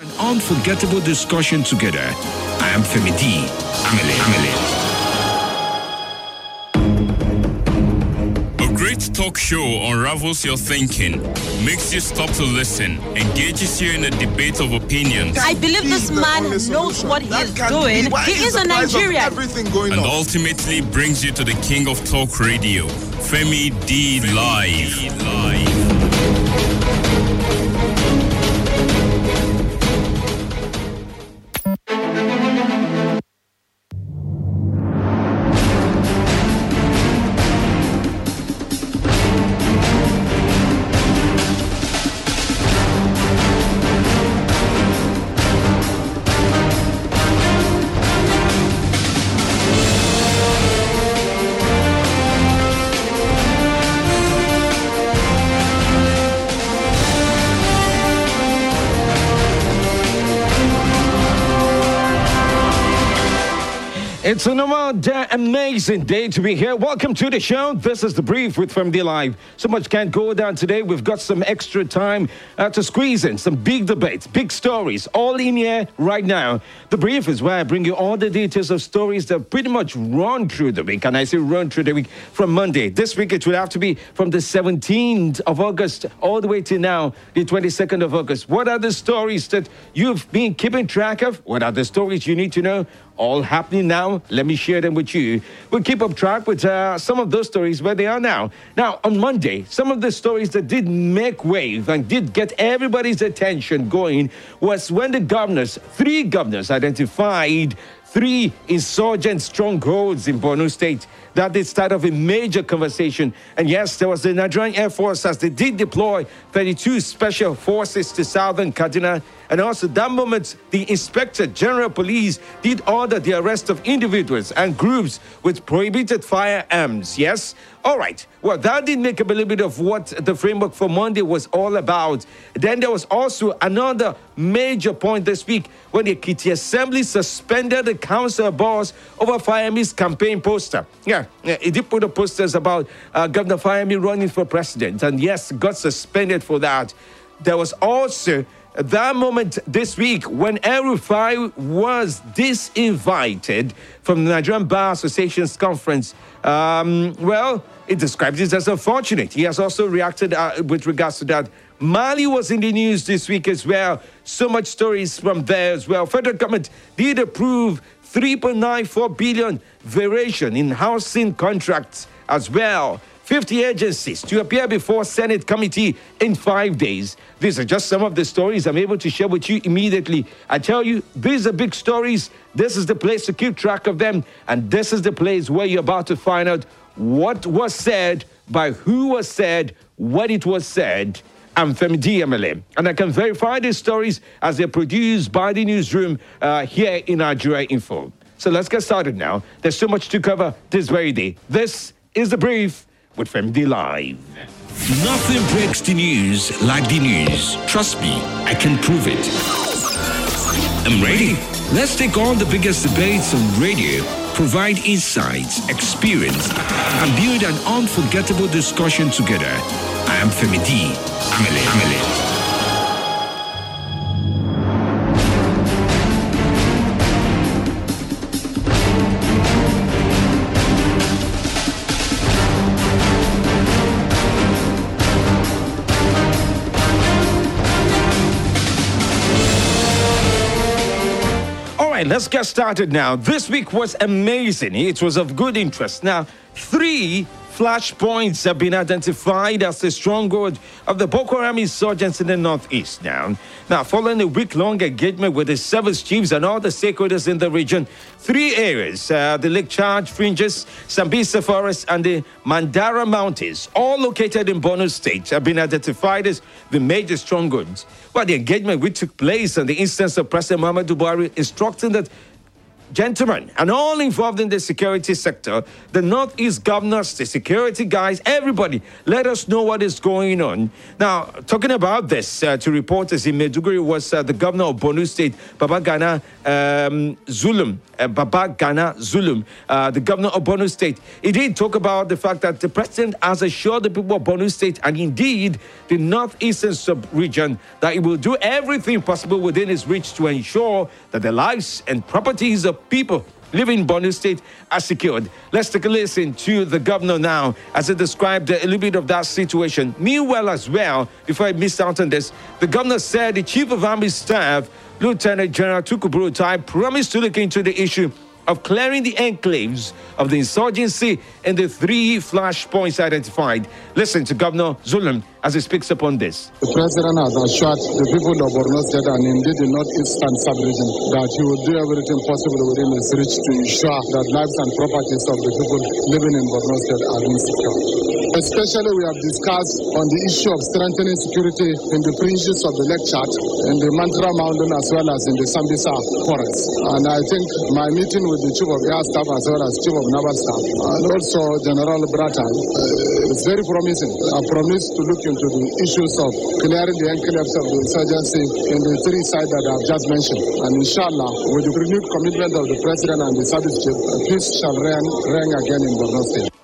An unforgettable discussion together. I am Femi D. Amele. Amele. A great talk show unravels your thinking, makes you stop to listen, engages you in a debate of opinions. I believe this man knows what he is doing. He is a Nigerian. Everything going and ultimately brings you to the king of talk radio, Femi D Live. Live. It's another amazing day to be here. Welcome to the show. This is the brief with the Live. So much can't go down today. We've got some extra time uh, to squeeze in some big debates, big stories, all in here right now. The brief is where I bring you all the details of stories that pretty much run through the week. And I say run through the week from Monday. This week it will have to be from the 17th of August all the way to now, the 22nd of August. What are the stories that you've been keeping track of? What are the stories you need to know? All happening now. Let me share them with you. We'll keep up track with uh, some of those stories where they are now. Now, on Monday, some of the stories that did make wave and did get everybody's attention going was when the governors, three governors, identified three insurgent strongholds in Borno State. That is start of a major conversation. And yes, there was the Nigerian Air Force as they did deploy 32 special forces to southern Kaduna. And also, that moment, the Inspector General Police did order the arrest of individuals and groups with prohibited firearms. Yes? All right. Well, that did make a little bit of what the framework for Monday was all about. Then there was also another major point this week when the Ekiti Assembly suspended the council boss over Fayemi's campaign poster. Yeah, it did put the posters about uh, Governor Fayemi running for president. And yes, got suspended for that. There was also that moment this week when El Rufai was disinvited from the Nigerian Bar Association's conference. Um, well, it describes it as unfortunate. He has also reacted uh, with regards to that. Mali was in the news this week as well. So much stories from there as well. Federal government did approve 3.94 billion variation in housing contracts as well. 50 agencies to appear before Senate committee in five days. These are just some of the stories I'm able to share with you immediately. I tell you, these are big stories. This is the place to keep track of them. And this is the place where you're about to find out what was said, by who was said, what it was said. I'm Femi DMLA, and I can verify these stories as they're produced by the newsroom uh, here in Nigeria Info. So let's get started now. There's so much to cover this very day. This is the brief with FemD Live. Nothing breaks the news like the news. Trust me, I can prove it. I'm ready. Let's take on the biggest debates on radio, provide insights, experience, and build an unforgettable discussion together. I am Femi D. Amele. Amele. Right, let's get started now. This week was amazing. It was of good interest. Now, three flashpoints have been identified as the stronghold of the Boko Haram insurgents in the northeast now. Now, following a week-long engagement with the service chiefs and all the stakeholders in the region, three areas, uh, the Lake Chad fringes, Sambisa Forest, and the Mandara Mountains, all located in Borno State, have been identified as the major strongholds. Well, the engagement which took place on the instance of President Muhammadu Buhari instructing that gentlemen, and all involved in the security sector, the Northeast governors, the security guys, everybody, let us know what is going on. Now, talking about this uh, to reporters in Maiduguri was uh, the governor of Borno State, Babagana um, Zulum. Uh, Babagana Zulum, uh, the governor of Borno State. He did talk about the fact that the president has assured the people of Borno State and indeed the northeastern sub-region that he will do everything possible within his reach to ensure that the lives and properties of people living in Borno State are secured. Let's take a listen to the governor now as he described a little bit of that situation. Meanwhile, as well, before I miss out on this, the governor said the chief of army staff, Lieutenant General Tukur Buratai, promised to look into the issue of clearing the enclaves of the insurgency in the three flashpoints identified. Listen to Governor Zulum as he speaks upon this. The president has assured the people of Borno State and indeed the northeastern sub-region that he will do everything possible within his reach to ensure that lives and properties of the people living in Borno State are being. Especially we have discussed on the issue of strengthening security in the fringes of the Lake Chad, in the Mandara Mountain as well as in the Sambisa forest. And I think my meeting with the Chief of Air Staff as well as Chief of Naval Staff and also General Buratai uh, is very promising. I promise to look into the issues of clearing the enclaves of the insurgency in the three sides that I've just mentioned. And inshallah, with the renewed commitment of the President and the Service Chief, peace shall reign, reign again in Borno State.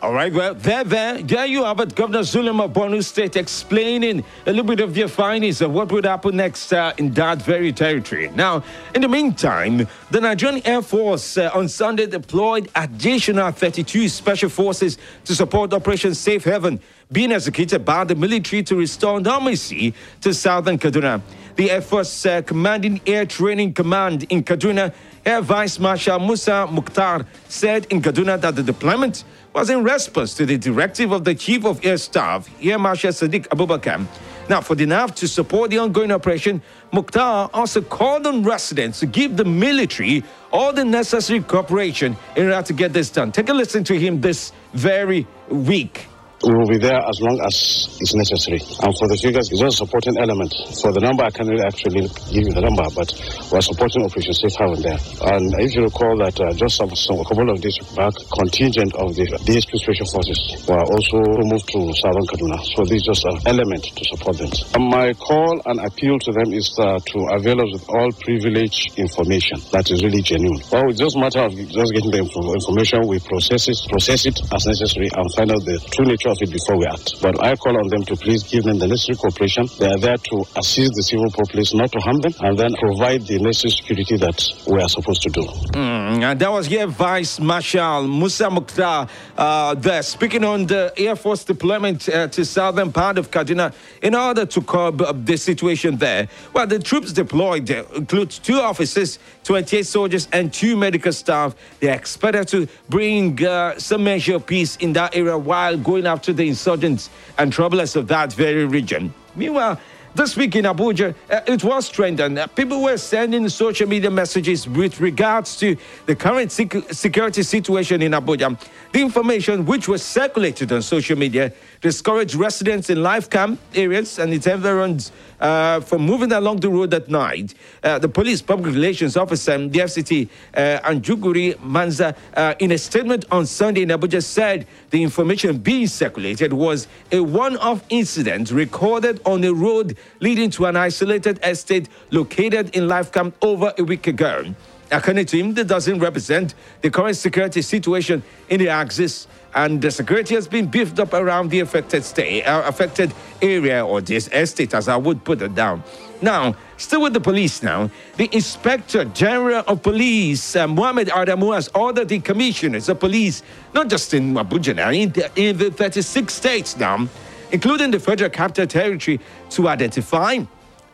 All right, well, there, there, there you have it. Governor Zulum of Borno State explaining a little bit of your findings of what would happen next uh, in that very territory. Now, in the meantime, the Nigerian Air Force uh, on Sunday deployed additional 32 special forces to support Operation Safe Haven, being executed by the military to restore normalcy to southern Kaduna. The Air Force uh, Commanding Air Training Command in Kaduna, Air Vice Marshal Musa Mukhtar, said in Kaduna that the deployment was in response to the directive of the Chief of Air Staff, Air Marshal Sadiq Abubakar. Now, for the NAF to support the ongoing operation, Mukhtar also called on residents to give the military all the necessary cooperation in order to get this done. Take a listen to him this very week. We will be there as long as it's necessary. And for the figures, it's just a supporting element. For the number, I can't really actually give you the number, but we're supporting Operation Safe Haven there. And if you recall that uh, just some, some, a couple of days back, contingent of the DSP Special Forces were also moved to Southern Kaduna. So this is just an element to support them. And my call and appeal to them is uh, to avail us with all privileged information that is really genuine. Well, it's just a matter of just getting the information, we process it, process it as necessary, and find out the true nature of it before we act. But I call on them to please give them the necessary cooperation. They are there to assist the civil populace, not to harm them, and then provide the necessary security that we are supposed to do. Mm, and that was here Vice Marshal Musa Mukhtar uh, there speaking on the Air Force deployment uh, to southern part of Kaduna in order to curb uh, the situation there. Well, the troops deployed include two officers, 28 soldiers, and two medical staff. They are expected to bring uh, some measure of peace in that area while going after after the insurgents and troublers of that very region. Meanwhile, this week in Abuja, uh, it was trending. Uh, people were sending social media messages with regards to the current sec- security situation in Abuja. The information which was circulated on social media discouraged residents in life camp areas and its environs uh, from moving along the road at night. Uh, the police public relations officer, the FCT, uh, Anjuguri Manza, uh, in a statement on Sunday in Abuja, said the information being circulated was a one-off incident recorded on a road leading to an isolated estate located in life camp over a week ago. According to him, that doesn't represent the current security situation in the axis, and the security has been beefed up around the affected state, uh, affected area or this estate, as I would put it down. Now, still with the police now, the Inspector General of Police, uh, Mohamed Adamu, has ordered the commissioners of police, not just in Abuja now, in the, in the 36 states now, including the Federal Capital Territory, to identify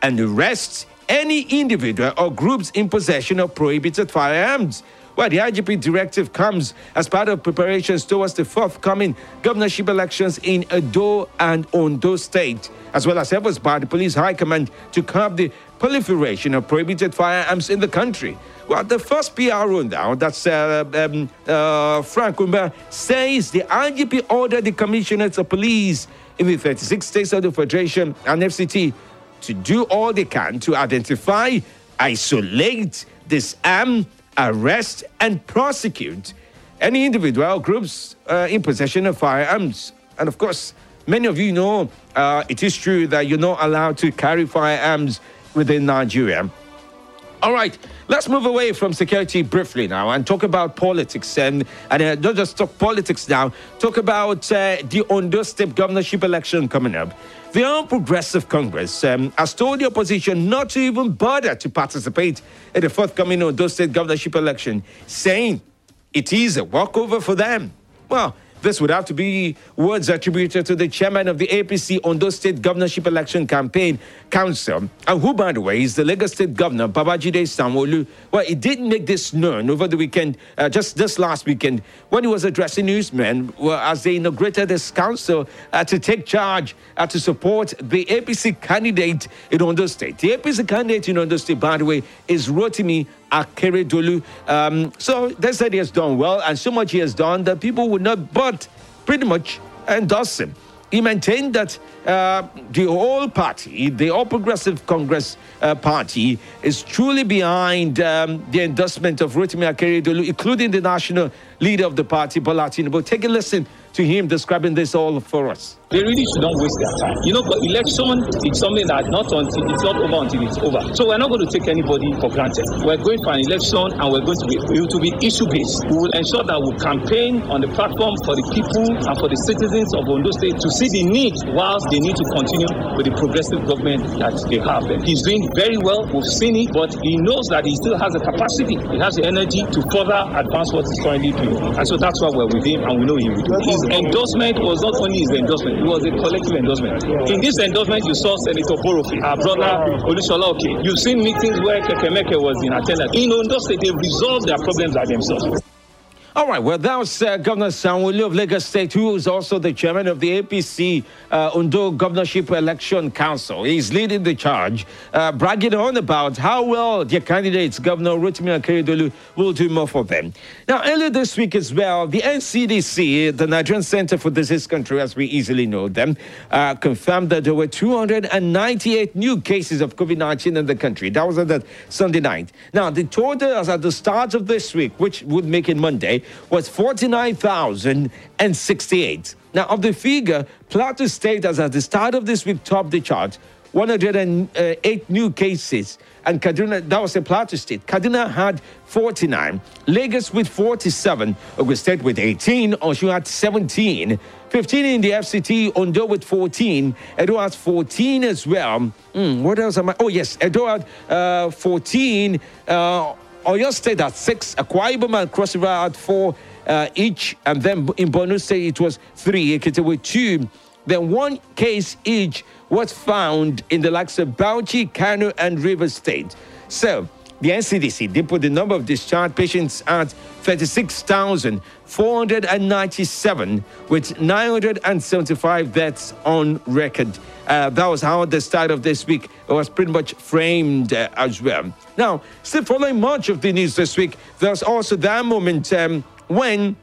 and arrest any individual or groups in possession of prohibited firearms. Well, the IGP directive comes as part of preparations towards the forthcoming governorship elections in Edo and Ondo State, as well as efforts by the police high command to curb the proliferation of prohibited firearms in the country. Well, the first PR now, that's uh, um, uh, Frank Mba, says the IGP ordered the commissioners of police in the 36 states of the Federation and FCT to do all they can to identify, isolate, disarm, arrest and prosecute any individual groups uh, in possession of firearms. And of course, many of you know uh, it is true that you're not allowed to carry firearms within Nigeria. All right, let's move away from security briefly now and talk about politics. And, and uh, not just talk politics now, talk about uh, the Ondo State governorship election coming up. The All Progressive Congress um, has told the opposition not to even bother to participate in the forthcoming Ondo State governorship election, saying it is a walkover for them. Well, this would have to be words attributed to the chairman of the APC Ondo State Governorship Election Campaign Council, and who, by the way, is the Lagos State Governor Babajide Sanwo-Olu. Well, he did make this known over the weekend, uh, just this last weekend, when he was addressing newsmen well, as they inaugurated this council uh, to take charge uh, to support the APC candidate in Ondo State. The APC candidate in Ondo State, by the way, is Rotimi Akeredolu. Um, so they said he has done well, and so much he has done that people would not but pretty much endorse him. He maintained that uh, the whole party, the All Progressive Congress uh, party, is truly behind um, the endorsement of Rotimi Akeredolu, including the national leader of the party, Bola Tinubu. Take a listen to him describing this all for us. They really should not waste their time. You know, but election is something that not until it's not over until it's over. So we're not going to take anybody for granted. We're going for an election and we're going to be it to be issue based. We will ensure that we campaign on the platform for the people and for the citizens of Ondo State to see the need whilst they need to continue with the progressive government that they have. He's doing very well. We've seen it, but he knows that he still has the capacity. He has the energy to further advance what he's currently doing. And so that's why we're with him and we know he will do. His endorsement was not only his endorsement, it was a collective endorsement. In this endorsement, you saw Senator Borofi, our brother Olushola Oke. You've seen meetings where Kekemeke was in attendance. In Ondo State, they resolved their problems by themselves. All right, well, that was uh, Governor Sanwo-Olu of Lagos State, who is also the chairman of the APC uh, Ondo Governorship Election Council. He's leading the charge, uh, bragging on about how well their candidates, Governor Rotimi Akeredolu, will do more for them. Now, earlier this week as well, the NCDC, the Nigerian Center for Disease Control, as we easily know them, uh, confirmed that there were 298 new cases of COVID-19 in the country. That was on that Sunday night. Now, the total as at the start of this week, which would make it Monday, was 49,068. Now, of the figure, Plateau State has at the start of this week topped the chart, 108 new cases. And Kaduna, that was a Plateau State. Kaduna had 49, Lagos with 47, Ogun State with 18, Osun had 17, 15 in the FCT, Ondo with 14, Edo has 14 as well. Mm, what else am I? Oh, yes, Edo had uh, 14. Uh, Oyo State at six, Akwa Ibom and Cross River at four uh, each, and then in Borno State it was three, Ekiti with two. Then one case each was found in the likes of Bauchi, Kano, and River State. So the NCDC they put the number of discharged patients at 36,497 with 975 deaths on record. Uh, that was how the start of this week was pretty much framed uh, as well. Now, still following much of the news this week, there's also that moment um, when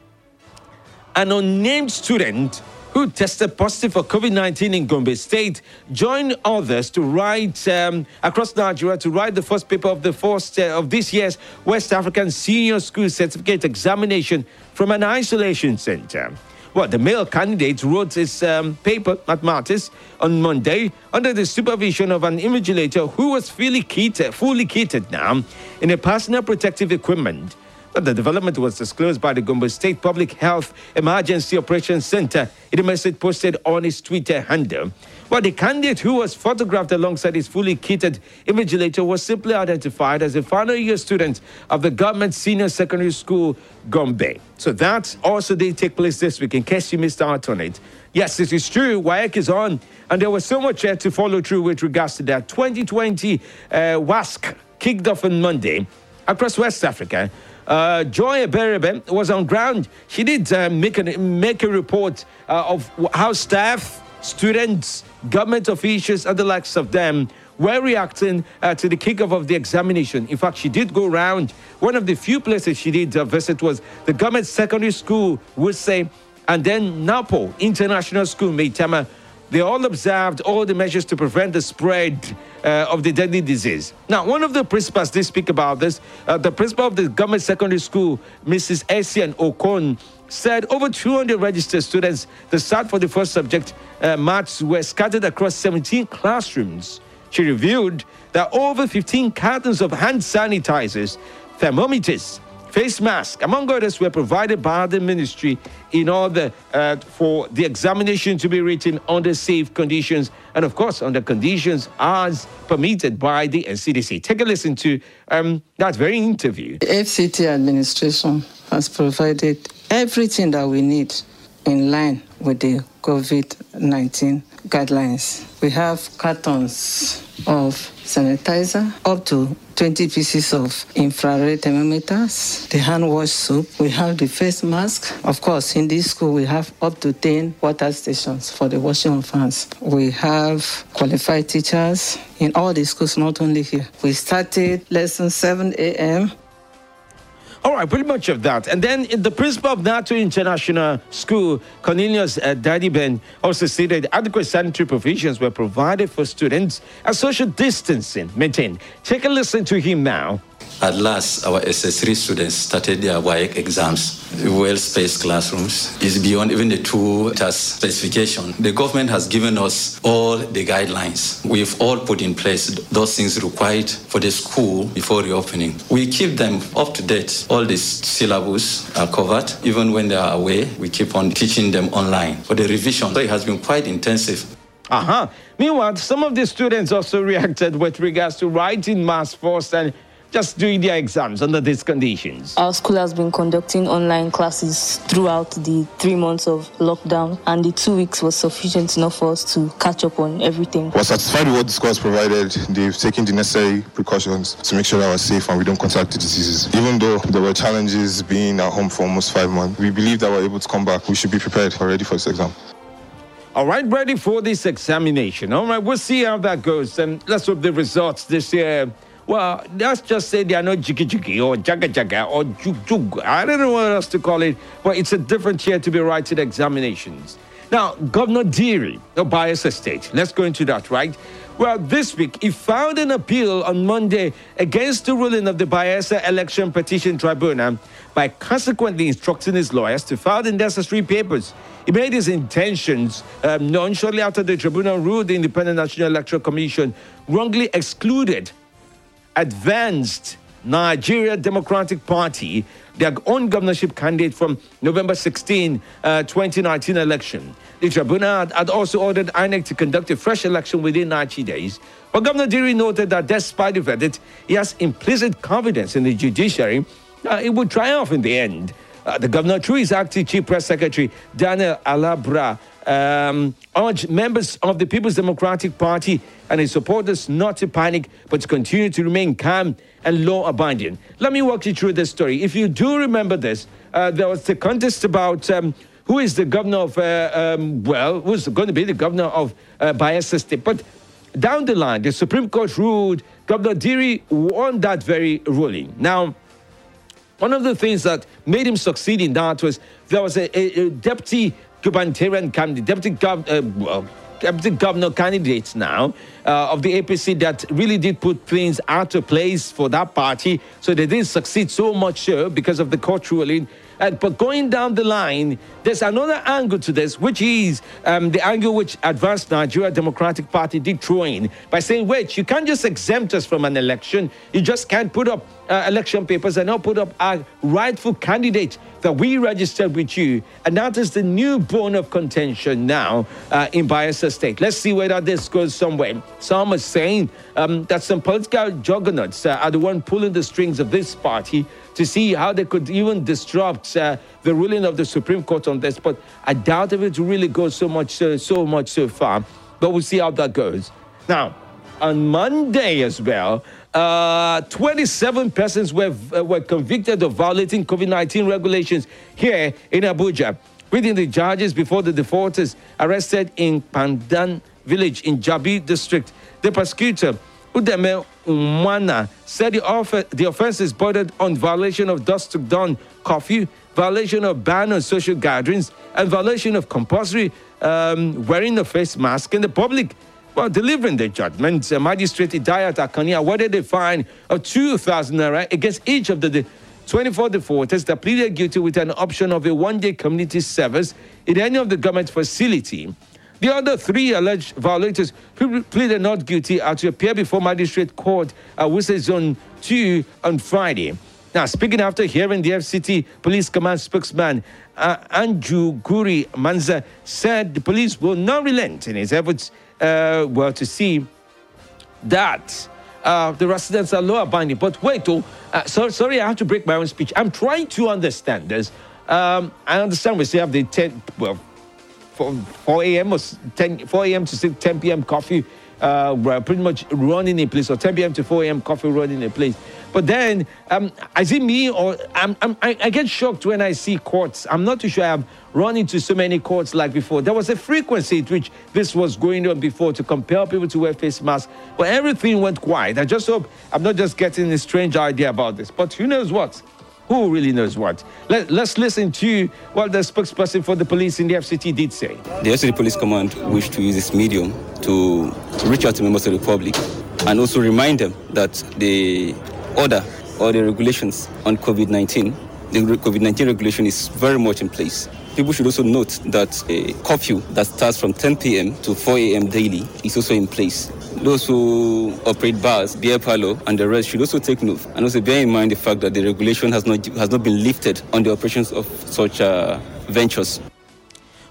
an unnamed student who tested positive for COVID 19 in Gombe State joined others to write um, across Nigeria to write the first paper of the first uh, of this year's West African Senior School Certificate Examination from an isolation center. Well, the male candidate wrote his um, paper, mathematics, on Monday under the supervision of an invigilator who was fully kitted, fully kitted now in a personal protective equipment. But the development was disclosed by the Gombe State Public Health Emergency Operations Center in a message posted on his Twitter handle. Well, the candidate who was photographed alongside his fully kitted invigilator was simply identified as a final year student of the government senior secondary school, Gombe. So that also did take place this week, in case you missed out on it. Yes, it is true. WAEC is on, and there was so much yet to follow through with regards to that. 2020 uh, WASSCE kicked off on Monday across West Africa. Uh, Joy Berebe was on ground. She did uh, make, a, make a report uh, of how staff, students, government officials, and the likes of them were reacting uh, to the kickoff of the examination. In fact, she did go around. One of the few places she did uh, visit was the government secondary school, would say, and then Napo International School, Maitama. they all observed all the measures to prevent the spread uh, of the deadly disease. Now, one of the principals did speak about this. Uh, the principal of the government secondary school, Mrs. Esian Okon, said over 200 registered students, the start for the first subject, uh, maths, were scattered across 17 classrooms. She revealed that over 15 cartons of hand sanitizers, thermometers, face masks, among others, were provided by the ministry in order uh, for the examination to be written under safe conditions and, of course, under conditions as permitted by the NCDC. Take a listen to um, that very interview. The FCT administration has provided everything that we need in line with the COVID 19 guidelines. We have cartons of sanitizer, up to 20 pieces of infrared thermometers, the hand wash soap, we have the face mask. Of course, in this school, we have up to 10 water stations for the washing of hands. We have qualified teachers in all the schools, not only here. We started lesson 7 a.m. All right, pretty much of that. And then in the principal of NATO International School, Cornelius uh, Ben, also stated adequate sanitary provisions were provided for students and social distancing maintained. Take a listen to him now. At last, our SS3 students started their WAEC exams. Well-spaced classrooms is beyond even the two task specification. The government has given us all the guidelines. We've all put in place those things required for the school before reopening. We keep them up to date. All the syllabus are covered. Even when they are away, we keep on teaching them online. For the revision, so it has been quite intensive. Uh-huh. Meanwhile, some of the students also reacted with regards to writing mass first and just doing their exams under these conditions? Our school has been conducting online classes throughout the three months of lockdown, and the two weeks was sufficient enough for us to catch up on everything. We're satisfied with what the school has provided. They've taken the necessary precautions to make sure that we're safe and we don't contract the diseases. Even though there were challenges being at home for almost five months, we believe that we're able to come back. We should be prepared already for this exam. All right, ready for this examination. All right, we'll see how that goes. And let's hope the results this year well, let's just say they are not jiggy jiggy or jaga jaga or jug jug. I don't know what else to call it, but it's a different year to be writing examinations. Now, Governor Diri of Bayelsa State, let's go into that, right? Well, this week, he filed an appeal on Monday against the ruling of the Bayelsa Election Petition Tribunal by consequently instructing his lawyers to file the necessary papers. He made his intentions um, known shortly after the tribunal ruled the Independent National Electoral Commission wrongly excluded advanced Nigeria Democratic Party, their own governorship candidate from November 16, uh, 2019 election. The tribunal had also ordered INEC to conduct a fresh election within 90 days. But Governor Diri noted that despite the verdict, he has implicit confidence in the judiciary. Uh, it would triumph in the end. Uh, the governor, through his acting chief press secretary, Daniel Alabra, um, urged members of the People's Democratic Party and its supporters not to panic, but to continue to remain calm and law abiding. Let me walk you through this story. If you do remember this, uh, there was the contest about um, who is the governor of, uh, um, well, who's going to be the governor of uh, Bayelsa State. But down the line, the Supreme Court ruled Governor Diri won that very ruling. Now, one of the things that made him succeed in that was there was a, a, a deputy gubernatorial candidate, deputy, gov- uh, deputy governor candidates now uh, of the APC that really did put things out of place for that party. So they didn't succeed so much so because of the court ruling. Uh, but going down the line, there's another angle to this, which is um, the angle which Advanced Nigeria Democratic Party did throw in by saying, wait, you can't just exempt us from an election. You just can't put up uh, election papers and not put up a rightful candidate that we registered with you. And that is the new bone of contention now uh, in Bayelsa State. Let's see whether this goes somewhere. Some are saying um, that some political juggernauts uh, are the one pulling the strings of this party to see how they could even disrupt uh, the ruling of the Supreme Court on this. But I doubt if it really goes so much, uh, so much so far. But we'll see how that goes. Now, on Monday as well, uh, 27 persons were, uh, were convicted of violating COVID 19 regulations here in Abuja. Reading the charges before the defaulters arrested in Pandan village in Jabi district, the prosecutor, Udeme Umwana said the, offer, the offense is bordered on violation of dusk to dawn curfew, violation of ban on social gatherings, and violation of compulsory um, wearing a face mask in the public. While delivering the judgment, uh, Magistrate Idayat Akani awarded a fine of 2,000 naira against each of the, the 24 defaulters that pleaded guilty with an option of a one-day community service in any of the government facility. The other three alleged violators who pleaded not guilty are to appear before magistrate court at Wuse Zone 2 on Friday. Now, speaking after hearing the FCT Police Command spokesman uh, Anjuguri Manza said the police will not relent in its efforts uh, well to see that uh, the residents are law abiding. But wait, oh, uh, so, sorry, I have to break my own speech. I'm trying to understand this. Um, I understand we still have the 10, well, 4, 4 a.m. or 10, 4 a.m. to 6, 10 p.m. coffee uh, pretty much running in place, or 10 p.m. to 4 a.m. coffee running in place. But then, um, is it me or I'm, I'm, I, get shocked when I see courts. I'm not too sure I've run into so many courts like before. There was a frequency at which this was going on before to compel people to wear face masks, but everything went quiet. I just hope I'm not just getting a strange idea about this. But who knows what? Who really knows what? Let, us listen to what the spokesperson for the police in the FCT did say. The FCT Police Command wished to use this medium to reach out to members of the public and also remind them that the order or the regulations on COVID 19, the COVID 19 regulation is very much in place. People should also note that a curfew that starts from 10 p.m. to 4 a.m. daily is also in place. Those who operate bars, beer parlor, and the rest should also take note and also bear in mind the fact that the regulation has not has not been lifted on the operations of such uh, ventures.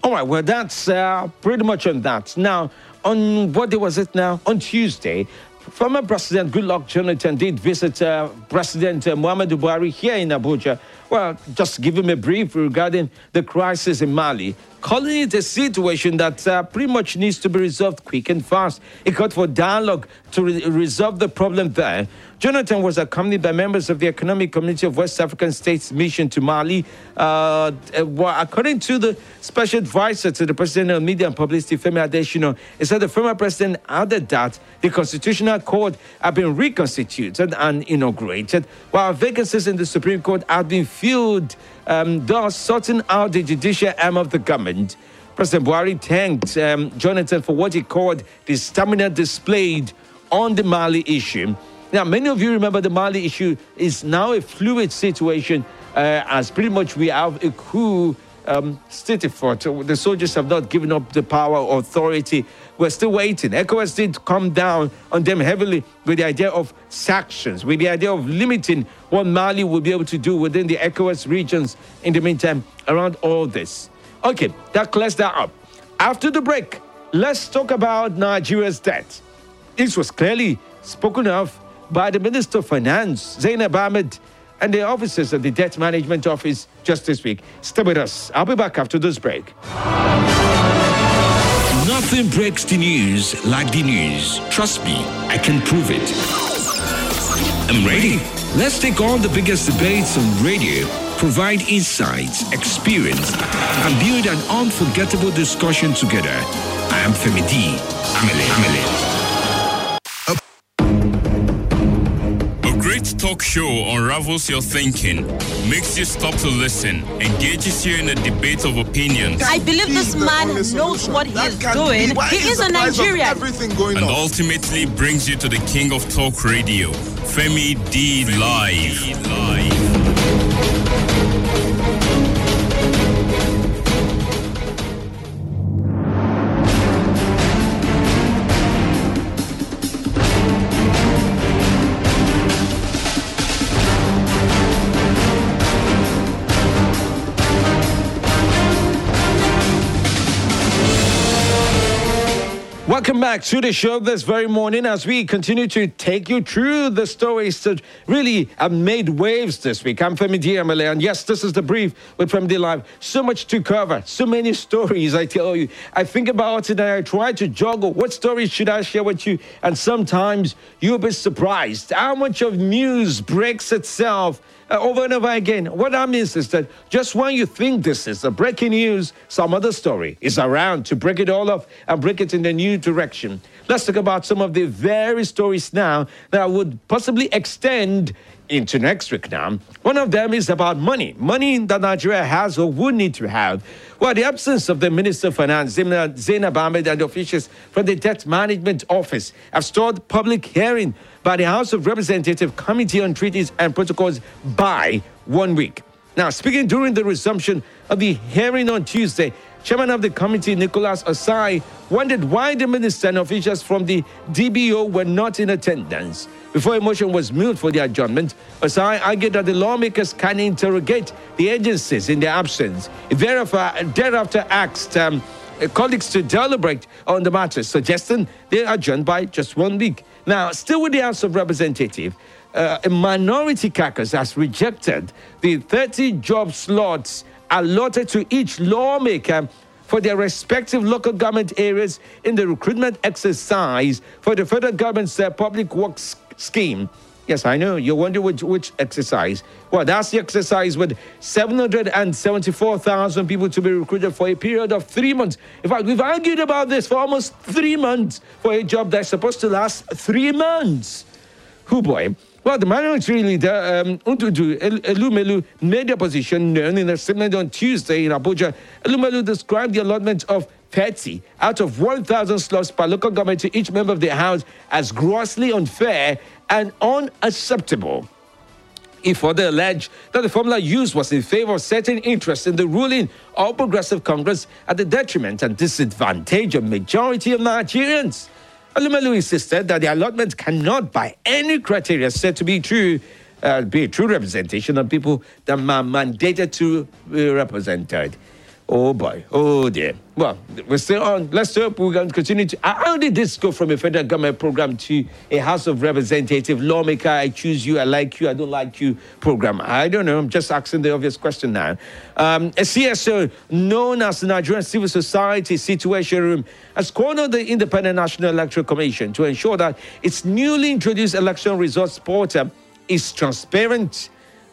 All right, well, that's uh, pretty much on that. Now, on what day was it now? On Tuesday, Former President Goodluck Jonathan did visit uh, President uh, Muhammadu Buhari here in Abuja. Well, just give him a brief regarding the crisis in Mali, calling it a situation that uh, pretty much needs to be resolved quick and fast. He called for dialogue to re resolve the problem there. Jonathan was accompanied by members of the Economic Community of West African States mission to Mali. Uh, according to the special advisor to the President of Media and Publicity, Femi Adesina, he said the former president added that the Constitutional Court had been reconstituted and inaugurated, while vacancies in the Supreme Court had been filled, um, thus sorting out the judicial arm of the government. President Buhari thanked um, Jonathan for what he called the stamina displayed on the Mali issue. Now, many of you remember the Mali issue is now a fluid situation uh, as pretty much we have a coup um, stated for The soldiers have not given up the power or authority. We're still waiting. ECOWAS did come down on them heavily with the idea of sanctions, with the idea of limiting what Mali will be able to do within the ECOWAS regions in the meantime around all this. Okay, that clears that up. After the break, let's talk about Nigeria's debt. This was clearly spoken of by the Minister of Finance, Zainab Ahmed, and the officers of the Debt Management Office just this week. Stay with us. I'll be back after this break. Nothing breaks the news like the news. Trust me, I can prove it. I'm ready. Let's take on the biggest debates on radio, provide insights, experience, and build an unforgettable discussion together. I am Femi D. Amele. Amele. talk show unravels your thinking, makes you stop to listen, engages you in a debate of opinions. I believe this man knows what he is doing. He is a Nigerian. Everything going and ultimately brings you to the king of talk radio, Femi D Live. Live. Back to the show this very morning as we continue to take you through the stories that really have made waves this week. I'm Femi Diamale, and yes, this is the brief with Femi Live. So much to cover, so many stories, I tell you. I think about it and I try to juggle what stories should I share with you, and sometimes you'll be surprised how much of news breaks itself uh, over and over again. What that means is that just when you think this is a breaking news, some other story is around to break it all off and break it in a new direction. Let's talk about some of the very stories now that would possibly extend into next week now. One of them is about money. Money that Nigeria has or would need to have. Well, the absence of the Minister of Finance, Zainab Ahmed, and officials from the Debt Management Office have stalled public hearing by the House of Representatives Committee on Treaties and Protocols by one week. Now, speaking during the resumption of the hearing on Tuesday, Chairman of the committee, Nicholas Ossai, wondered why the minister and officials from the DMO were not in attendance. Before a motion was moved for the adjournment, Ossai argued that the lawmakers can interrogate the agencies in their absence. Thereafter, thereafter asked um, colleagues to deliberate on the matter, suggesting they adjourn by just one week. Now, still with the House of Representatives, uh, a minority caucus has rejected the 30 job slots allotted to each lawmaker for their respective local government areas in the recruitment exercise for the federal government's uh, public works scheme. Yes, I know. You wonder which, which exercise. Well, that's the exercise with 774,000 people to be recruited for a period of three months. In fact, we've argued about this for almost three months for a job that's supposed to last three months. Who boy? Well, the minority leader, um, Ndudi Elumelu, made their position known in a statement on Tuesday in Abuja. Elumelu described the allotment of 30 out of 1,000 slots per local government to each member of the House as grossly unfair and unacceptable. He further alleged that the formula used was in favor of certain interests in the ruling All Progressive Congress at the detriment and disadvantage of majority of Nigerians. Elumelu insisted that the allotment cannot, by any criteria said to be true, uh, be a true representation of people that are mandated to be represented. Oh boy, oh dear. Well, we're still on. Let's hope we're going to continue to. How did this go from a federal government program to a House of Representative lawmaker? I choose you, I like you, I don't like you program. I don't know. I'm just asking the obvious question now. Um, a CSO known as the Nigerian Civil Society Situation Room has on the Independent National Electoral Commission to ensure that its newly introduced election results portal is transparent,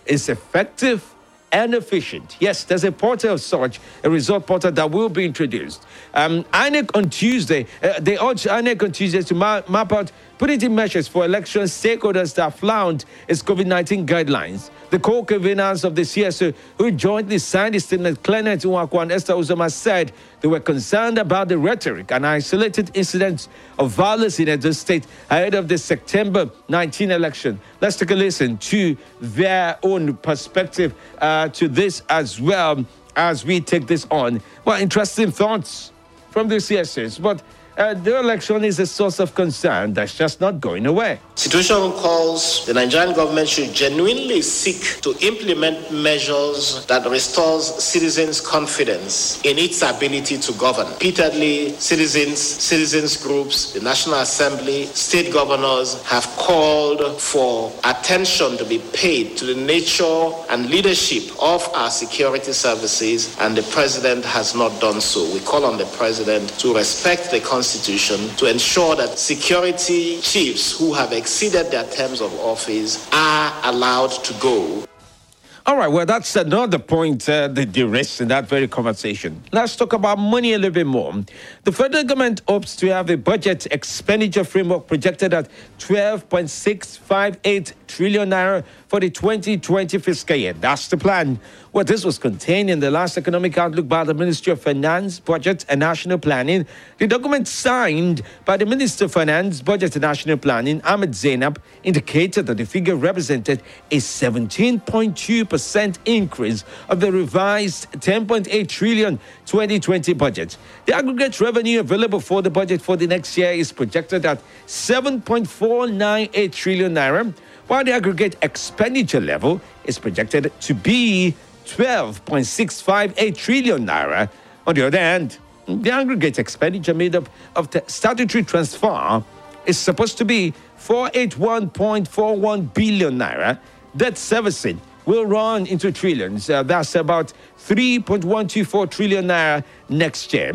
is effective and efficient. Yes, there's a portal of such, a result portal that will be introduced. Um, INEC on Tuesday, uh, they urge INEC on Tuesday to map out punitive measures for election stakeholders that flout its COVID 19 guidelines. The co conveners of the CSO, who jointly signed the statement, Clement Nwankwo and Esther Uzoma, said they were concerned about the rhetoric and isolated incidents of violence in Edo State ahead of the September 19 election. Let's take a listen to their own perspective uh, to this as well as we take this on. Well, interesting thoughts from the CSOs, but uh, the election is a source of concern that's just not going away. Situation calls the Nigerian government should genuinely seek to implement measures that restores citizens' confidence in its ability to govern. Repeatedly, citizens, citizens groups, the National Assembly, state governors have called for attention to be paid to the nature and leadership of our security services, and the president has not done so. We call on the president to respect the Constitution Constitution to ensure that security chiefs who have exceeded their terms of office are allowed to go. All right, well, that's another point, uh, the, the risk in that very conversation. Let's talk about money a little bit more. The federal government hopes to have a budget expenditure framework projected at 12.658 trillion naira for the 2020 fiscal year. That's the plan. Well, this was contained in the last economic outlook by the Ministry of Finance, Budget and National Planning. The document signed by the Minister of Finance, Budget and National Planning, Ahmed Zainab, indicated that the figure represented a 17.2% increase of the revised 10.8 trillion 2020 budget. The aggregate revenue available for the budget for the next year is projected at 7.498 trillion naira while the aggregate expenditure level is projected to be 12.658 trillion naira. On the other hand, the aggregate expenditure made up of the statutory transfer is supposed to be 481.41 billion naira. Debt servicing will run into trillions. Uh, that's about 3.124 trillion naira next year.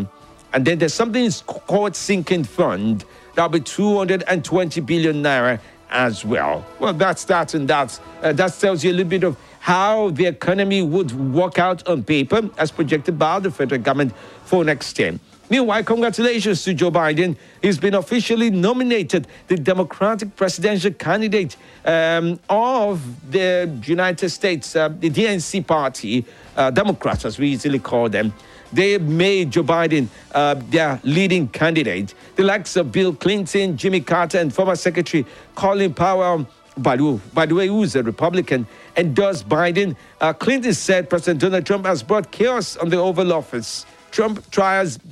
And then there's something called sinking fund. That'll be 220 billion naira as well. Well, that's that, and that's, uh, that tells you a little bit of how the economy would work out on paper as projected by the federal government for next year. Meanwhile, congratulations to Joe Biden. He's been officially nominated the Democratic presidential candidate um, of the United States, uh, the DNC party, uh, Democrats, as we usually call them. They made Joe Biden uh, their leading candidate. The likes of Bill Clinton, Jimmy Carter, and former Secretary Colin Powell by the, by the way, who's a Republican, endorsed Biden. Uh, Clinton said President Donald Trump has brought chaos on the Oval Office. Trump tries.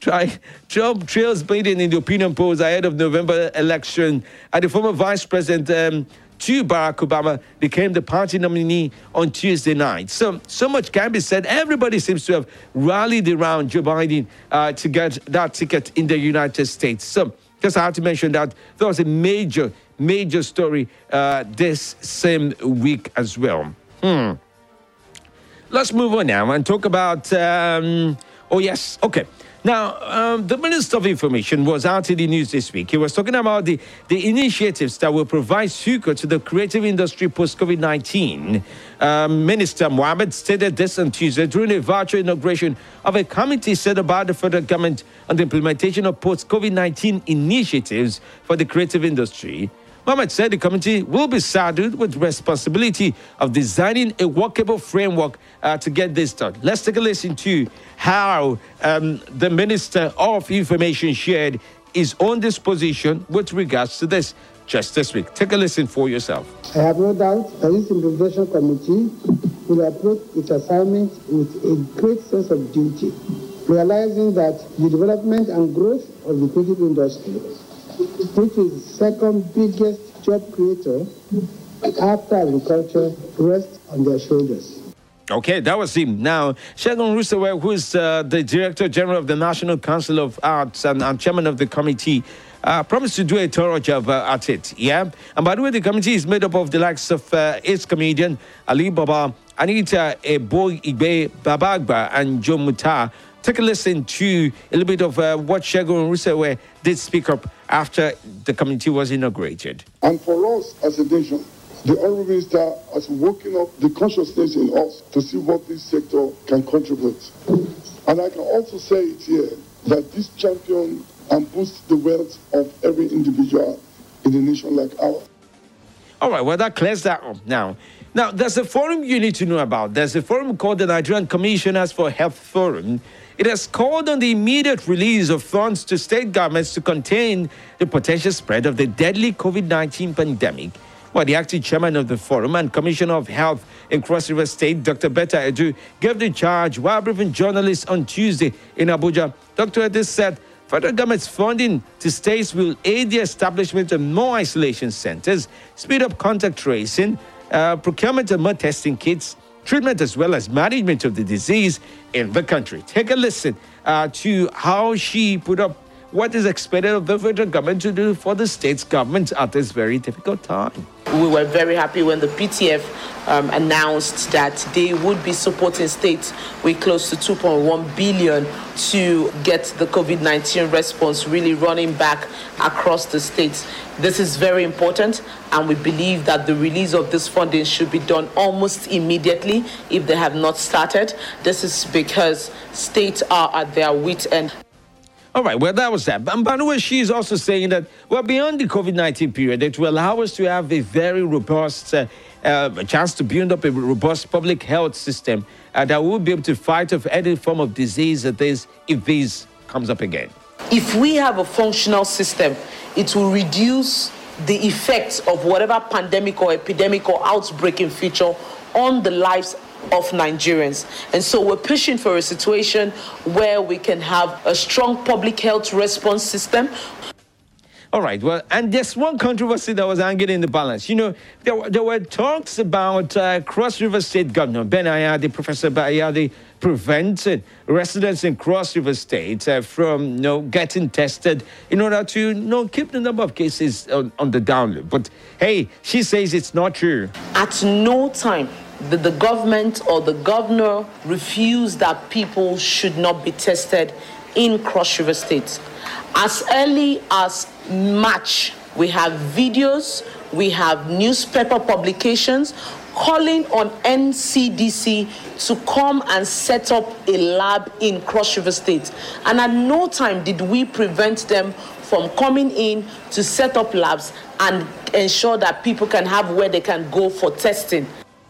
Try, Trump trails Biden in the opinion polls ahead of November election. And the former vice president um, to Barack Obama became the party nominee on Tuesday night. So, so much can be said. Everybody seems to have rallied around Joe Biden uh, to get that ticket in the United States. So, just I have to mention that there was a major, major story uh, this same week as well. Hmm. Let's move on now and talk about. Um, oh, yes. Okay. Now, um, the Minister of Information was out in the news this week. He was talking about the, the initiatives that will provide succor to the creative industry post COVID 19. Um, Minister Mohammed stated this on Tuesday during a virtual inauguration of a committee set up by the federal government on the implementation of post COVID 19 initiatives for the creative industry. Mohammed said the committee will be saddled with responsibility of designing a workable framework uh, to get this done. Let's take a listen to how um, the Minister of Information shared his own disposition with regards to this just this week. Take a listen for yourself. I have no doubt that this implementation committee will approach its assignment with a great sense of duty, realizing that the development and growth of the creative industry which is second biggest job creator after agriculture, rests on their shoulders. Okay, that was him. Now, Segun Runsewe, who is uh, the Director General of the National Council of Arts and, and Chairman of the committee, uh, promised to do a thorough job uh, at it. Yeah. And by the way, the committee is made up of the likes of uh, its comedian Ali Baba, Anita Ebo Igbe Babagba, and Joe Muta take a listen to a little bit of uh, what Segun Runsewe did speak up after the committee was inaugurated. And for us as a nation, the Honorable Minister has woken up the consciousness in us to see what this sector can contribute. And I can also say it here that this champion and boost the wealth of every individual in a nation like ours. All right, well, that clears that up now. Now, there's a forum you need to know about. There's a forum called the Nigerian Commissioners for Health Forum. It has called on the immediate release of funds to state governments to contain the potential spread of the deadly COVID 19 pandemic. While the acting chairman of the forum and commissioner of health in Cross River State, Dr. Betta Edu, gave the charge while briefing journalists on Tuesday in Abuja. Dr. Edu said federal government's funding to states will aid the establishment of more isolation centers, speed up contact tracing, uh, procurement of more testing kits, treatment as well as management of the disease in the country. Take a listen uh, to how she put up what is expected of the federal government to do for the state's government at this very difficult time. We were very happy when the PTF um, announced that they would be supporting states with close to 2.1 billion to get the COVID-19 response really running back across the states. This is very important, and we believe that the release of this funding should be done almost immediately if they have not started. This is because states are at their wit end. All right, well, that was that. And by the way, she's also saying that, well, beyond the COVID 19 period, it will allow us to have a very robust uh, uh, chance to build up a robust public health system uh, that will be able to fight off any form of disease that is, if this comes up again. If we have a functional system, it will reduce the effects of whatever pandemic or epidemic or outbreak in future on the lives of Nigerians. And so we're pushing for a situation where we can have a strong public health response system. All right, well, and there's one controversy that was hanging in the balance. You know, there, there were talks about uh, Cross River State Governor Ben Ayade, Professor Ben Ayade, preventing residents in Cross River State uh, from you know, getting tested in order to you know, keep the number of cases on, on the down low. But hey, she says it's not true. At no time the, the government or the governor refused that people should not be tested in Cross River State. As early as March we have videos, we have newspaper publications calling on NCDC to come and set up a lab in Cross River State. And at no time did we prevent them from coming in to set up labs and ensure that people can have where they can go for testing.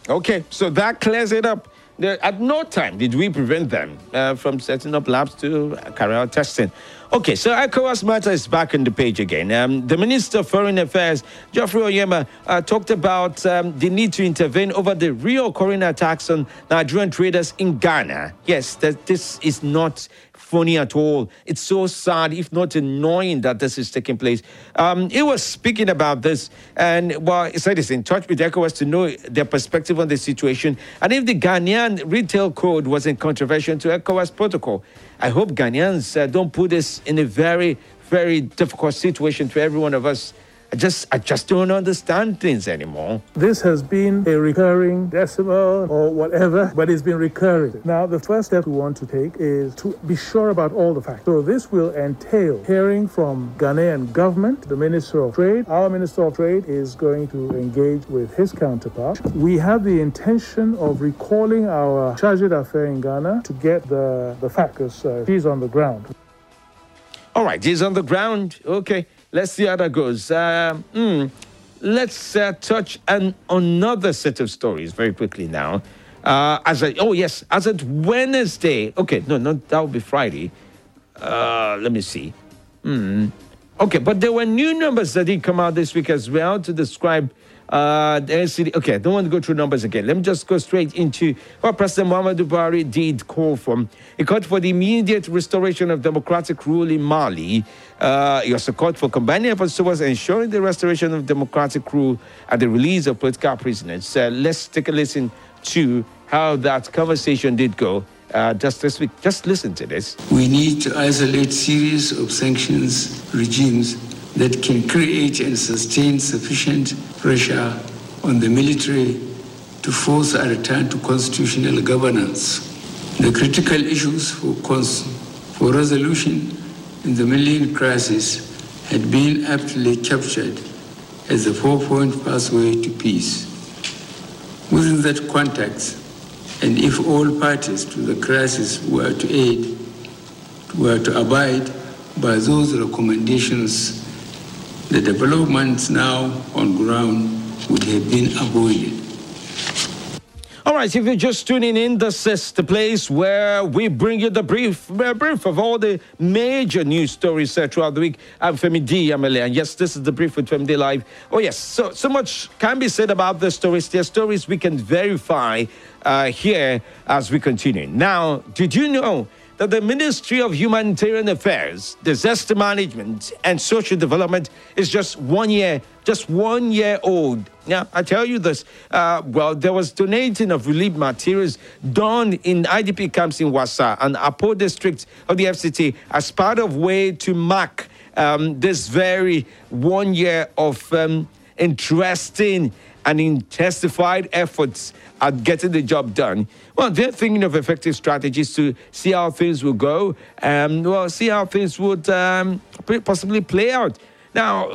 Okay, so that clears it up. At no time did we prevent them uh, from setting up labs to carry out testing. Okay, so ECOWAS matter is back on the page again. Um, the Minister of Foreign Affairs, Geoffrey Onyeama, uh, talked about um, the need to intervene over the reoccurring attacks on Nigerian traders in Ghana. Yes, that this is not funny at all. It's so sad, if not annoying, that this is taking place. Um, he was speaking about this, and well, he said he's in touch with ECOWAS to know their perspective on the situation, and if the Ghanaian retail code was in contravention to ECOWAS protocol. I hope Ghanaians uh, don't put this in a very, very difficult situation to every one of us. I just, I just don't understand things anymore. This has been a recurring decimal or whatever, but it's been recurring. Now, the first step we want to take is to be sure about all the facts. So this will entail hearing from Ghanaian government, the Minister of Trade. Our Minister of Trade is going to engage with his counterpart. We have the intention of recalling our charge d'affaires in Ghana to get the, the facts, because uh, he's on the ground. All right, he's on the ground. Okay. Let's see how that goes. Uh, mm, let's uh, touch on another set of stories very quickly now. Uh, as a, oh yes, as at Wednesday. Okay, no, no, that will be Friday. Uh, let me see. Mm. Okay, but there were new numbers that did come out this week as well to describe uh, the. Okay, I don't want to go through numbers again. Let me just go straight into what President Muhammadu Buhari did call for. He called for the immediate restoration of democratic rule in Mali. Uh, he also called for combining efforts towards ensuring the restoration of democratic rule and the release of political prisoners. Uh, let's take a listen to how that conversation did go. Uh, just this week, just listen to this. We need to isolate series of sanctions regimes that can create and sustain sufficient pressure on the military to force a return to constitutional governance. The critical issues for, cons- for resolution in the Malian crisis had been aptly captured as a four-point pathway to peace. Within that context, and if all parties to the crisis were to aid, were to abide by those recommendations the developments now on ground would have been avoided. All right, if you're just tuning in, this is the place where we bring you the brief, brief of all the major news stories uh, throughout the week. I'm Femi D. Amele, and yes, this is the brief with Femi D Live. Oh yes, so so much can be said about the stories. There are stories we can verify uh, here as we continue. Now, did you know? That the Ministry of Humanitarian Affairs, Disaster Management, and Social Development is just one year, just one year old. Now, I tell you this, uh, well, there was donating of relief materials done in IDP camps in Wassa and Apo district of the FCT as part of way to mark um, this very one year of um, interesting and intensified efforts at getting the job done. Well, they're thinking of effective strategies to see how things will go and, well, see how things would um, possibly play out. Now,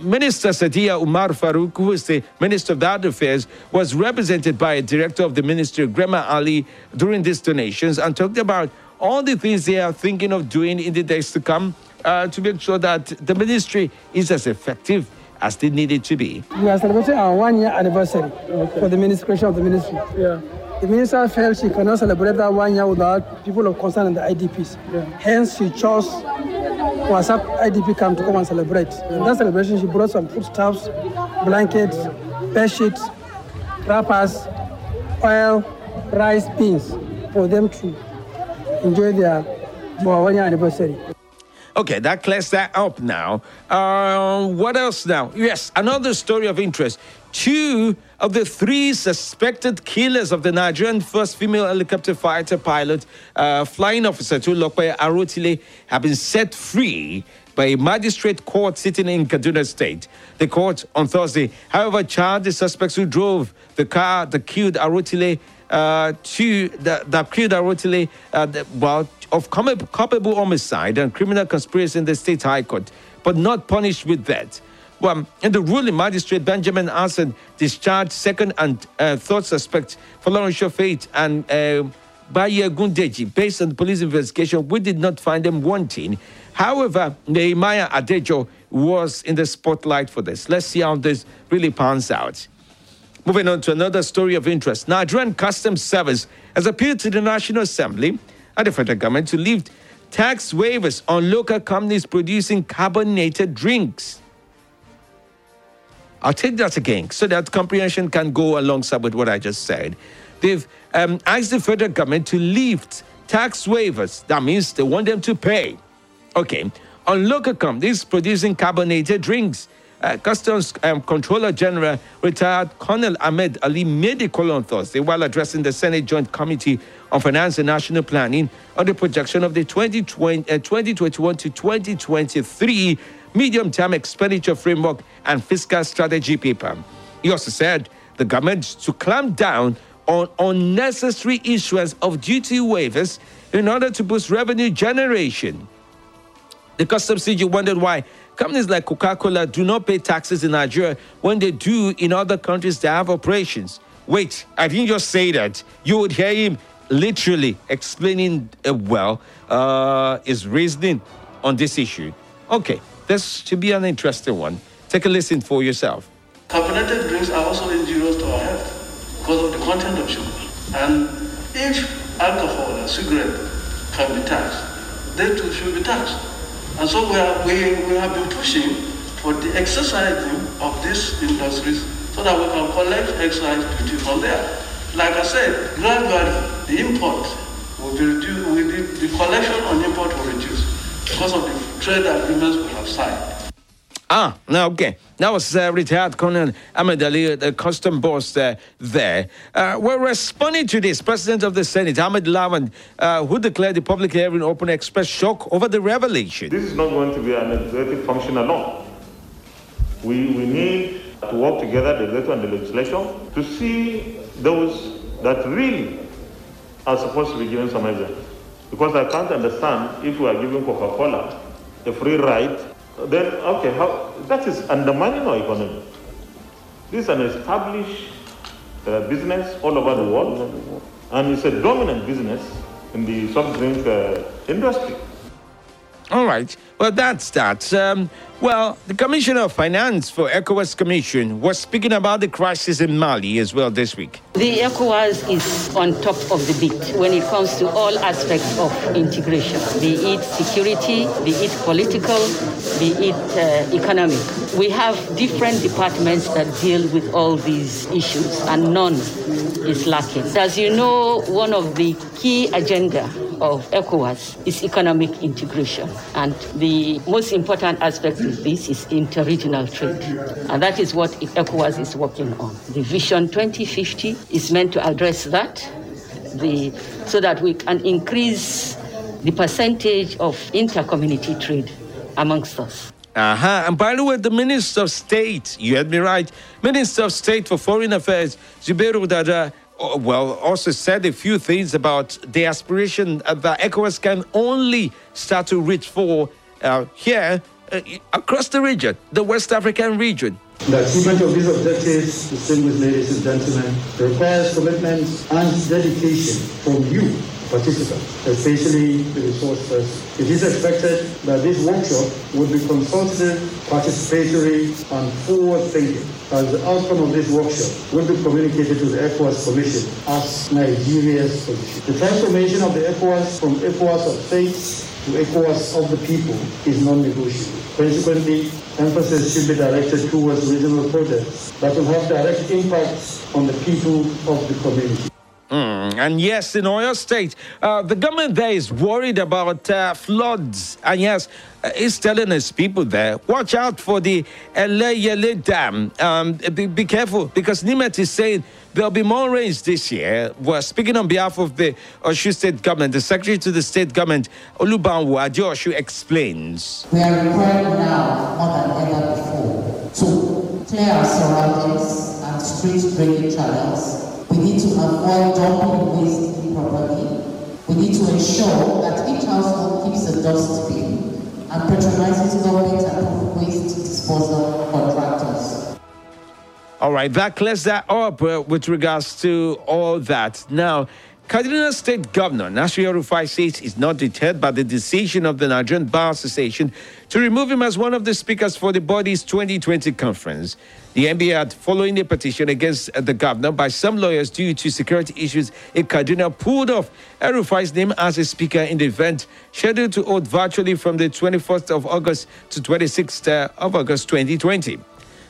Minister Sadiya Umar Farouk, who is the Minister of That Affairs, was represented by a director of the ministry, Grema Ali, during these donations and talked about all the things they are thinking of doing in the days to come uh, to make sure that the ministry is as effective as they needed to be. We are celebrating our one year anniversary okay. for the ministration of the ministry. Yeah. The minister felt she cannot celebrate that one year without people of concern and the IDPs. Yeah. Hence, she chose Wassa IDP camp to come and celebrate. In that celebration, she brought some foodstuffs, blankets, bed sheets, wrappers, oil, rice, beans for them to enjoy their one year anniversary. Okay, that clears that up now. Uh, what else now? Yes, another story of interest. Two of the three suspected killers of the Nigerian first female helicopter fighter pilot, uh, flying officer Tolulope Arotile, have been set free by a magistrate court sitting in Kaduna State. The court on Thursday, however, charged the suspects who drove the car that killed Arotile uh, to the, that killed Arotile, uh, well, of culpable homicide and criminal conspiracy in the state high court, but not punished with that. Well, in the ruling, magistrate Benjamin Arson discharged second and uh, third suspects Florence Fate and uh, Baye Gundeji based on police investigation. We did not find them wanting. However, Nehemiah Adejo was in the spotlight for this. Let's see how this really pans out. Moving on to another story of interest. Nigerian Customs Service has appealed to the National Assembly and the federal government to lift tax waivers on local companies producing carbonated drinks. I'll take that again so that comprehension can go alongside with what I just said. They've um, asked the federal government to lift tax waivers. That means they want them to pay Okay. On local companies producing carbonated drinks, uh, Customs um, Controller General retired Colonel Hameed Ali made a call on Thursday while addressing the Senate Joint Committee on Finance and National Planning on the projection of the 2020, uh, 2021 to 2023 medium term expenditure framework and fiscal strategy paper. He also said the government to clamp down on unnecessary issuance of duty waivers in order to boost revenue generation. The customs CG wondered why companies like Coca Cola do not pay taxes in Nigeria when they do in other countries that have operations. Wait, I didn't just say that. You would hear him literally explaining uh, well uh, his reasoning on this issue. Okay, this should be an interesting one. Take a listen for yourself. Carbonated drinks are also injurious to our health because of the content of sugar. And if alcohol and cigarette can be taxed, they too should be taxed. And so we, are, we, we have been pushing for the exercising of these industries so that we can collect excise duty from there. Like I said, gradually the import will be reduced, will be, the collection on import will reduce because of the trade agreements we have signed. Ah, okay. That was uh, retired Colonel Hameed Ali, the custom boss uh, there. Uh, we're responding to this. President of the Senate, Ahmed Lawan, uh, who declared the public hearing open, expressed shock over the revelation. This is not going to be an executive function alone. We, we need to work together, the executive and the legislation, to see those that really are supposed to be given some exemption. Because I can't understand if we are giving Coca-Cola a free ride then okay, how that is undermining our economy. This is an established uh, business all over the world, and it's a dominant business in the soft drink uh, industry. All right. Well, that's that. Um, well, the Commissioner of Finance for ECOWAS Commission was speaking about the crisis in Mali as well this week. The ECOWAS is on top of the beat when it comes to all aspects of integration, be it security, be it political, be it uh, economic. We have different departments that deal with all these issues, and none is lacking. As you know, one of the key agenda of ECOWAS is economic integration. And the most important aspect of this is interregional trade. And that is what ECOWAS is working on. The Vision 2050 is meant to address that the, so that we can increase the percentage of intercommunity trade amongst us. Uh-huh. And by the way, the Minister of State, you had me right, Minister of State for Foreign Affairs, Zubairu Dada, uh, well, also said a few things about the aspiration that ECOWAS can only start to reach for here uh, across the region, the West African region. The achievement of these objectives, distinguished ladies and gentlemen, requires commitment and dedication from you participants, especially the resources. It is expected that this workshop will be consultative, participatory, and forward-thinking. As the outcome of this workshop will be communicated to the ECOWAS Commission as Nigeria's position. The transformation of the ECOWAS from ECOWAS of states to ECOWAS of the people is non-negotiable. Consequently, emphasis should be directed towards regional projects that will have direct impacts on the people of the community. Mm, and yes, in Oyo State, uh, the government there is worried about uh, floods. And yes, uh, it's telling its people there, watch out for the Eleyele Dam. Um, be, be, careful because Nimet is saying there'll be more rains this year. We're speaking on behalf of the Oshu State government. The Secretary to the State government, Olubamiwo Adeosun, explains. We are required now more than ever before to clear our surroundings and street drainage channels we need to avoid dumping waste improperly. We need to ensure that each household keeps a dustbin and patronizes government approved waste disposal contractors. All right, that clears that up uh, with regards to all that. Now, Kaduna State Governor Nasir Rufai says he's not deterred by the decision of the Nigerian Bar Association to remove him as one of the speakers for the body's 2020 conference. The NBA had, following a petition against the governor by some lawyers due to security issues in Kaduna, pulled off Rufai's name as a speaker in the event scheduled to hold virtually from the 21st of August to 26th uh, of August 2020.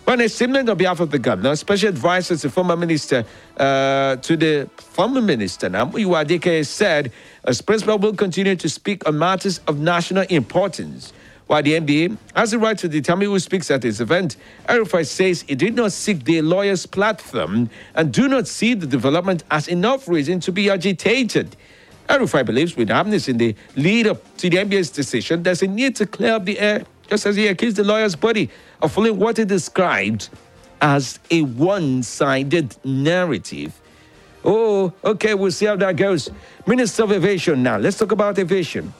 When a statement on behalf of the governor, special advisor to former minister, uh, to the former minister, Namu Wadike, said as principal will continue to speak on matters of national importance. While the NBA has the right to determine who speaks at this event, El-Rufai says it did not seek the lawyer's platform and do not see the development as enough reason to be agitated. El-Rufai believes with amnesty in the lead up to the NBA's decision, there's a need to clear up the air, just as he accused the lawyer's body of following what he described as a one sided narrative. Oh, okay, we'll see how that goes. Minister of Aviation now. Let's talk about aviation.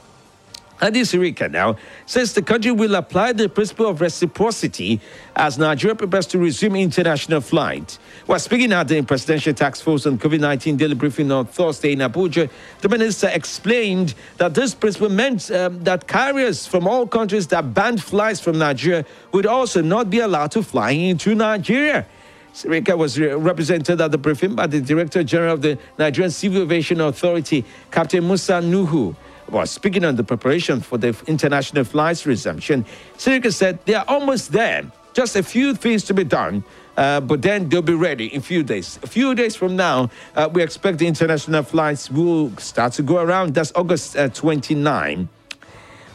Hadi Sirika now says the country will apply the principle of reciprocity as Nigeria prepares to resume international flight. While speaking at the Presidential Task Force on COVID 19 daily briefing on Thursday in Abuja, the minister explained that this principle meant um, that carriers from all countries that banned flights from Nigeria would also not be allowed to fly into Nigeria. Sirika was represented at the briefing by the Director General of the Nigerian Civil Aviation Authority, Captain Musa Nuhu was speaking on the preparation for the international flights resumption, Sirika said they are almost there. Just a few things to be done, uh, but then they'll be ready in a few days. A few days from now, uh, we expect the international flights will start to go around. That's August uh, 29.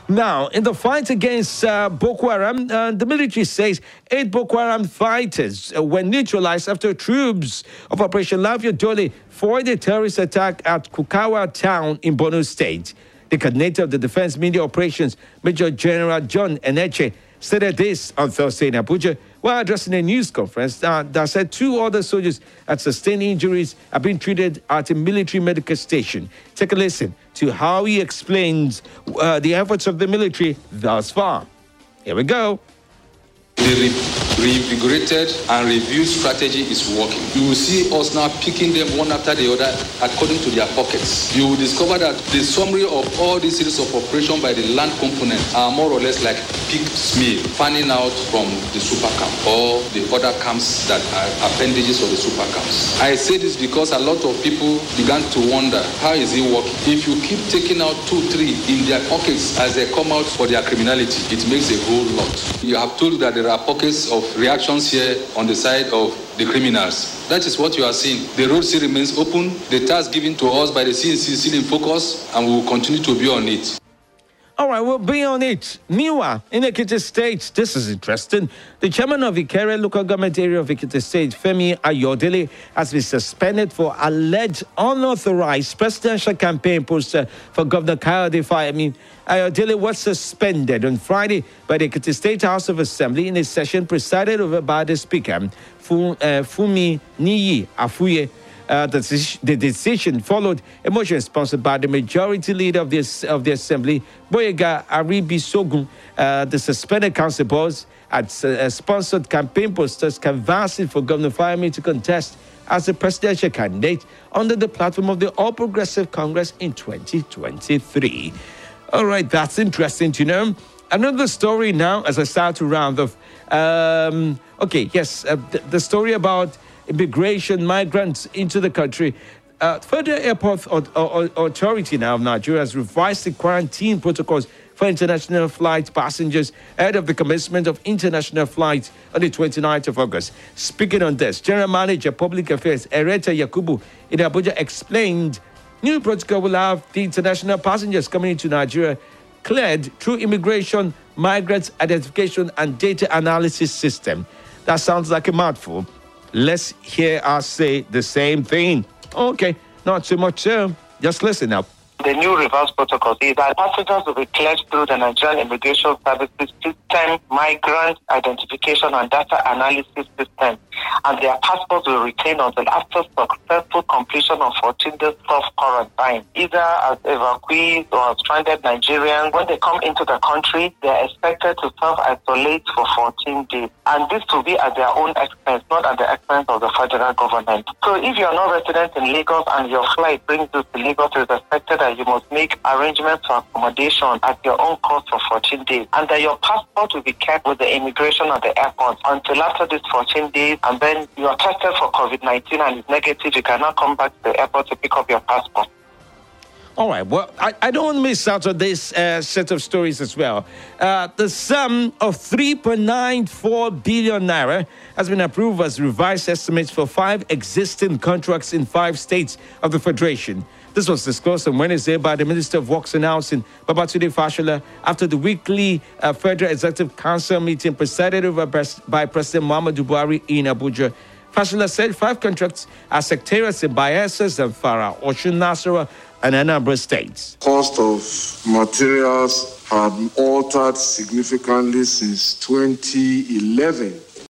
Now, in the fight against uh, Boko Haram, uh, the military says eight Boko Haram fighters uh, were neutralized after troops of Operation Lafiya Dole foiled a terrorist attack at Kukawa town in Borno State. The coordinator of the Defense Media Operations, Major General John Enenche, stated this on Thursday in Abuja while addressing a news conference uh, that said two other soldiers had sustained injuries have been treated at a military medical station. Take a listen to how he explains uh, the efforts of the military thus far. Here we go. Reinvigorated and reviewed strategy is working. You will see us now picking them one after the other according to their pockets. You will discover that the summary of all these series of operations by the land component are more or less like piecemeal, fanning out from the super camp or the other camps that are appendages of the super camps. I say this because a lot of people began to wonder how is it working? If you keep taking out two, three in their pockets as they come out for their criminality, it makes a whole lot. You have told that there are pockets of reactions here on the side of the criminals. That is what you are seeing. The road still remains open. The task given to us by the CNC is still in focus, and we will continue to be on it. All right, we'll be on it. Meanwhile, in Ekiti State, this is interesting. The chairman of Ikere local government area of Ekiti State, Femi Ayodele, has been suspended for alleged unauthorized presidential campaign poster for Governor Kayode Fayemi. Ayodele was suspended on Friday by the Ekiti State House of Assembly in a session presided over by the Speaker, uh, Fumi Niyi Afuye. Uh, the, the, decision followed a motion sponsored by the majority leader of the, of the assembly, Gboyega Aribisogun. Uh, the suspended council boss had uh, sponsored campaign posters canvassing for Governor Fayemi to contest as a presidential candidate under the platform of the All Progressive Congress in 2023. All right, that's interesting to know. Another story now, as I start to round off. Um, okay, yes, uh, the story about immigration migrants into the country. Uh, Federal Airport Authority now of Nigeria has revised the quarantine protocols for international flight passengers ahead of the commencement of international flights on the 29th of August. Speaking on this, General Manager Public Affairs Henrietta Yakubu in Abuja explained new protocol will have the international passengers coming into Nigeria cleared through immigration, migrants identification, and data analysis system. That sounds like a mouthful. Let's hear us say the same thing. Okay, not too much so. Just listen now. The new reverse protocol is that passengers will be cleared through the Nigerian Immigration Services System Migrant Identification and Data Analysis System, and their passports will retain until after successful completion of 14 days of quarantine, either as evacuees or as stranded Nigerians. When they come into the country, they are expected to self-isolate for 14 days, and this will be at their own expense, not at the expense of the federal government. So if you are not resident in Lagos and your flight brings you to Lagos, it is expected that you must make arrangements for accommodation at your own cost for 14 days, and that your passport will be kept with the immigration at the airport until after these 14 days, and then you are tested for COVID-19 and it's negative, you cannot come back to the airport to pick up your passport. All right. Well, I, I don't want to miss out on this uh, set of stories as well. Uh, the sum of 3.94 billion naira has been approved as revised estimates for five existing contracts in five states of the Federation. This was disclosed on Wednesday by the Minister of Works and Housing, Babatunde Fashola, after the weekly uh, Federal Executive Council meeting presided over by President Muhammadu Buhari in Abuja. Fashola said five contracts are secretariats in Bayelsa, Zamfara, Osun, Nasarawa, and Anambra states. Cost of materials have altered significantly since 2011